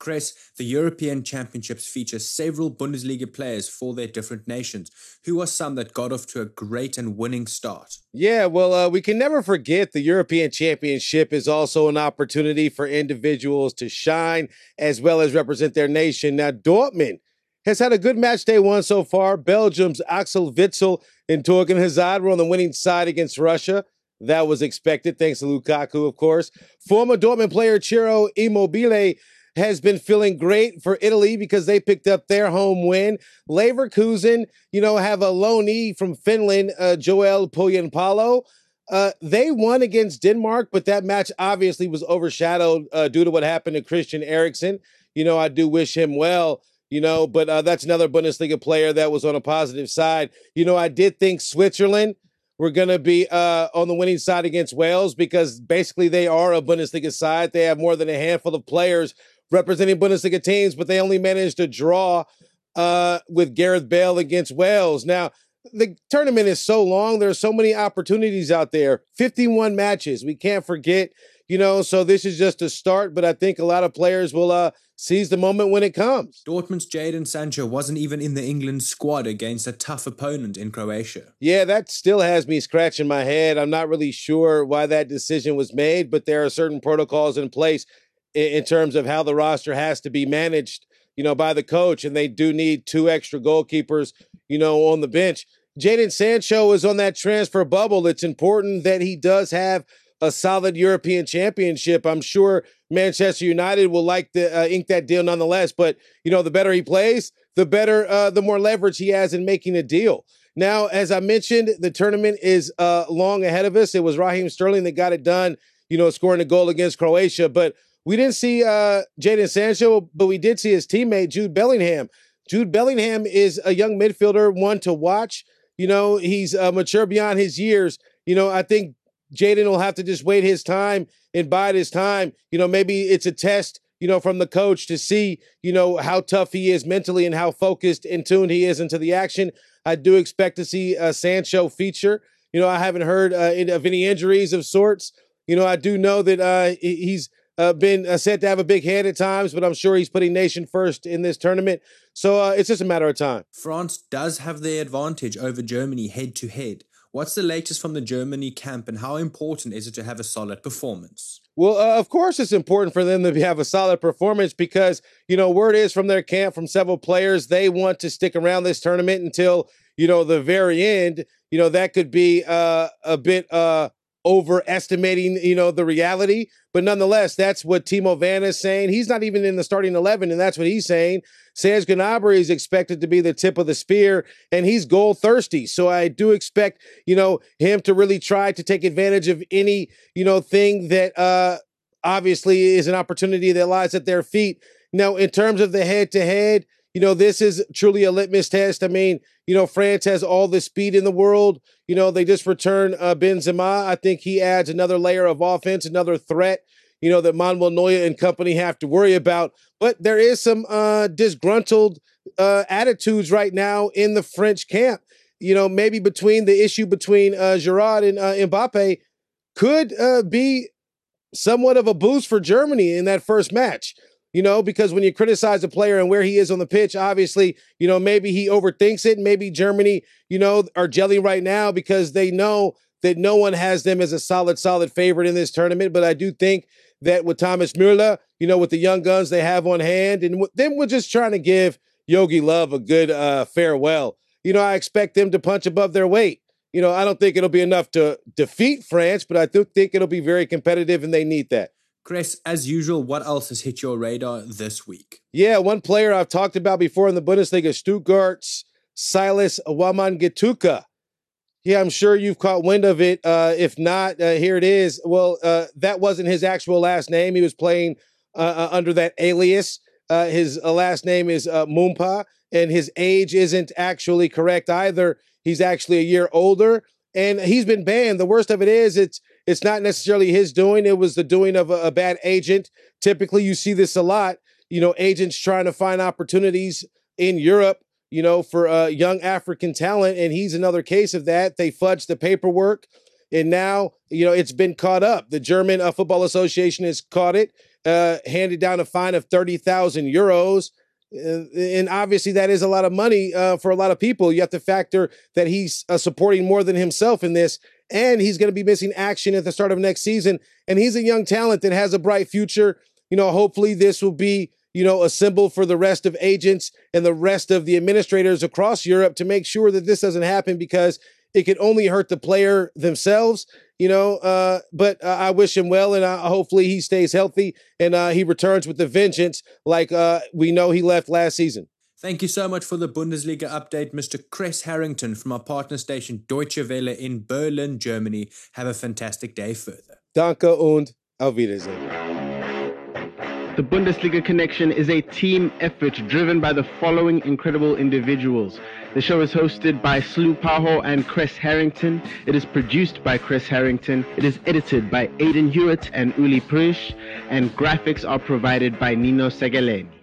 Chris, the European Championships feature several Bundesliga players for their different nations. Who are some that got off to a great and winning start? Yeah, well, uh, we can never forget the European Championship is also an opportunity for individuals to shine as well as represent their nation. Now, Dortmund has had a good match day one so far. Belgium's Axel Witsel and Thorgan Hazard were on the winning side against Russia. That was expected, thanks to Lukaku, of course. Former Dortmund player Ciro Immobile has been feeling great for Italy because they picked up their home win. Leverkusen, you know, have a loanee from Finland, uh, Joel Pohjanpalo. Uh, they won against Denmark, but that match obviously was overshadowed uh, due to what happened to Christian Eriksen. You know, I do wish him well, you know, but uh, that's another Bundesliga player that was on a positive side. You know, I did think Switzerland were going to be uh, on the winning side against Wales because basically they are a Bundesliga side. They have more than a handful of players representing Bundesliga teams, but they only managed to draw uh, with Gareth Bale against Wales. Now, the tournament is so long. There are so many opportunities out there. 51 matches. We can't forget, you know, so this is just a start, but I think a lot of players will uh, seize the moment when it comes. Dortmund's Jadon Sancho wasn't even in the England squad against a tough opponent in Croatia. Yeah, that still has me scratching my head. I'm not really sure why that decision was made, but there are certain protocols in place in, terms of how the roster has to be managed, you know, by the coach. And they do need two extra goalkeepers, you know, on the bench. Jadon Sancho is on that transfer bubble. It's important that he does have a solid European championship. I'm sure Manchester United will like to uh, ink that deal nonetheless. But, you know, the better he plays, the better, uh, the more leverage he has in making a deal. Now, as I mentioned, the tournament is uh, long ahead of us. It was Raheem Sterling that got it done, you know, scoring a goal against Croatia. But we didn't see uh, Jadon Sancho, but we did see his teammate Jude Bellingham. Jude Bellingham is a young midfielder, one to watch. You know, he's uh, mature beyond his years. You know, I think Jadon will have to just wait his time and bide his time. You know, maybe it's a test, you know, from the coach to see, you know, how tough he is mentally and how focused and tuned he is into the action. I do expect to see uh, Sancho feature. You know, I haven't heard uh, of any injuries of sorts. You know, I do know that uh, he's uh, been uh, said to have a big head at times, but I'm sure he's putting nation first in this tournament. So uh, it's just a matter of time. France does have the advantage over Germany head to head. What's the latest from the Germany camp, and how important is it to have a solid performance? Well, uh, of course, it's important for them to have a solid performance because, you know, word is from their camp, from several players, they want to stick around this tournament until, you know, the very end. You know, that could be uh, a bit uh, overestimating, you know, the reality. But nonetheless, that's what Timo Werner is saying. He's not even in the starting 11, and that's what he's saying. Serge Gnabry is expected to be the tip of the spear, and he's goal thirsty. So I do expect, you know, him to really try to take advantage of any, you know, thing that uh obviously is an opportunity that lies at their feet. Now, in terms of the head to head, you know, this is truly a litmus test. I mean, you know, France has all the speed in the world. You know, they just return uh, Benzema. I think he adds another layer of offense, another threat, you know, that Manuel Neuer and company have to worry about. But there is some uh, disgruntled uh, attitudes right now in the French camp. You know, maybe between the issue between uh, Giroud and uh, Mbappe could uh, be somewhat of a boost for Germany in that first match you know, because when you criticize a player and where he is on the pitch, obviously, you know, maybe he overthinks it. Maybe Germany, you know, are gelling right now because they know that no one has them as a solid, solid favorite in this tournament. But I do think that with Thomas Müller, you know, with the young guns they have on hand, and then we're just trying to give Jogi Löw a good uh, farewell. You know, I expect them to punch above their weight. You know, I don't think it'll be enough to defeat France, but I do think it'll be very competitive, and they need that. Chris, as usual, what else has hit your radar this week? Yeah, one player I've talked about before in the Bundesliga, Stuttgart's Silas Wamangituka. Yeah, I'm sure you've caught wind of it. Uh, if not, uh, here it is. Well, uh, that wasn't his actual last name. He was playing uh, uh, under that alias. Uh, his last name is Mvumpa, and his age isn't actually correct either. He's actually a year older, and he's been banned. The worst of it is, it's it's not necessarily his doing. It was the doing of a, a bad agent. Typically, you see this a lot. You know, agents trying to find opportunities in Europe. You know, for uh, young African talent, and he's another case of that. They fudged the paperwork, and now you know it's been caught up. The German uh, Football Association has caught it, uh, handed down a fine of thirty thousand euros. And obviously that is a lot of money uh, for a lot of people. You have to factor that he's uh, supporting more than himself in this, and he's going to be missing action at the start of next season. And he's a young talent that has a bright future. You know, hopefully this will be you know a symbol for the rest of agents and the rest of the administrators across Europe to make sure that this doesn't happen because it could only hurt the player themselves you know. Uh, but uh, I wish him well, and uh, hopefully he stays healthy and uh, he returns with the vengeance like uh, we know he left last season. Thank you so much for the Bundesliga update, Mr. Chris Harrington from our partner station Deutsche Welle in Berlin, Germany. Have a fantastic day further. Danke und auf Wiedersehen. The Bundesliga Connection is a team effort driven by the following incredible individuals. The show is hosted by Slu Paho and Chris Harrington. It is produced by Chris Harrington. It is edited by Aidan Hewitt and Uli Prish. And graphics are provided by Nino Segaleni.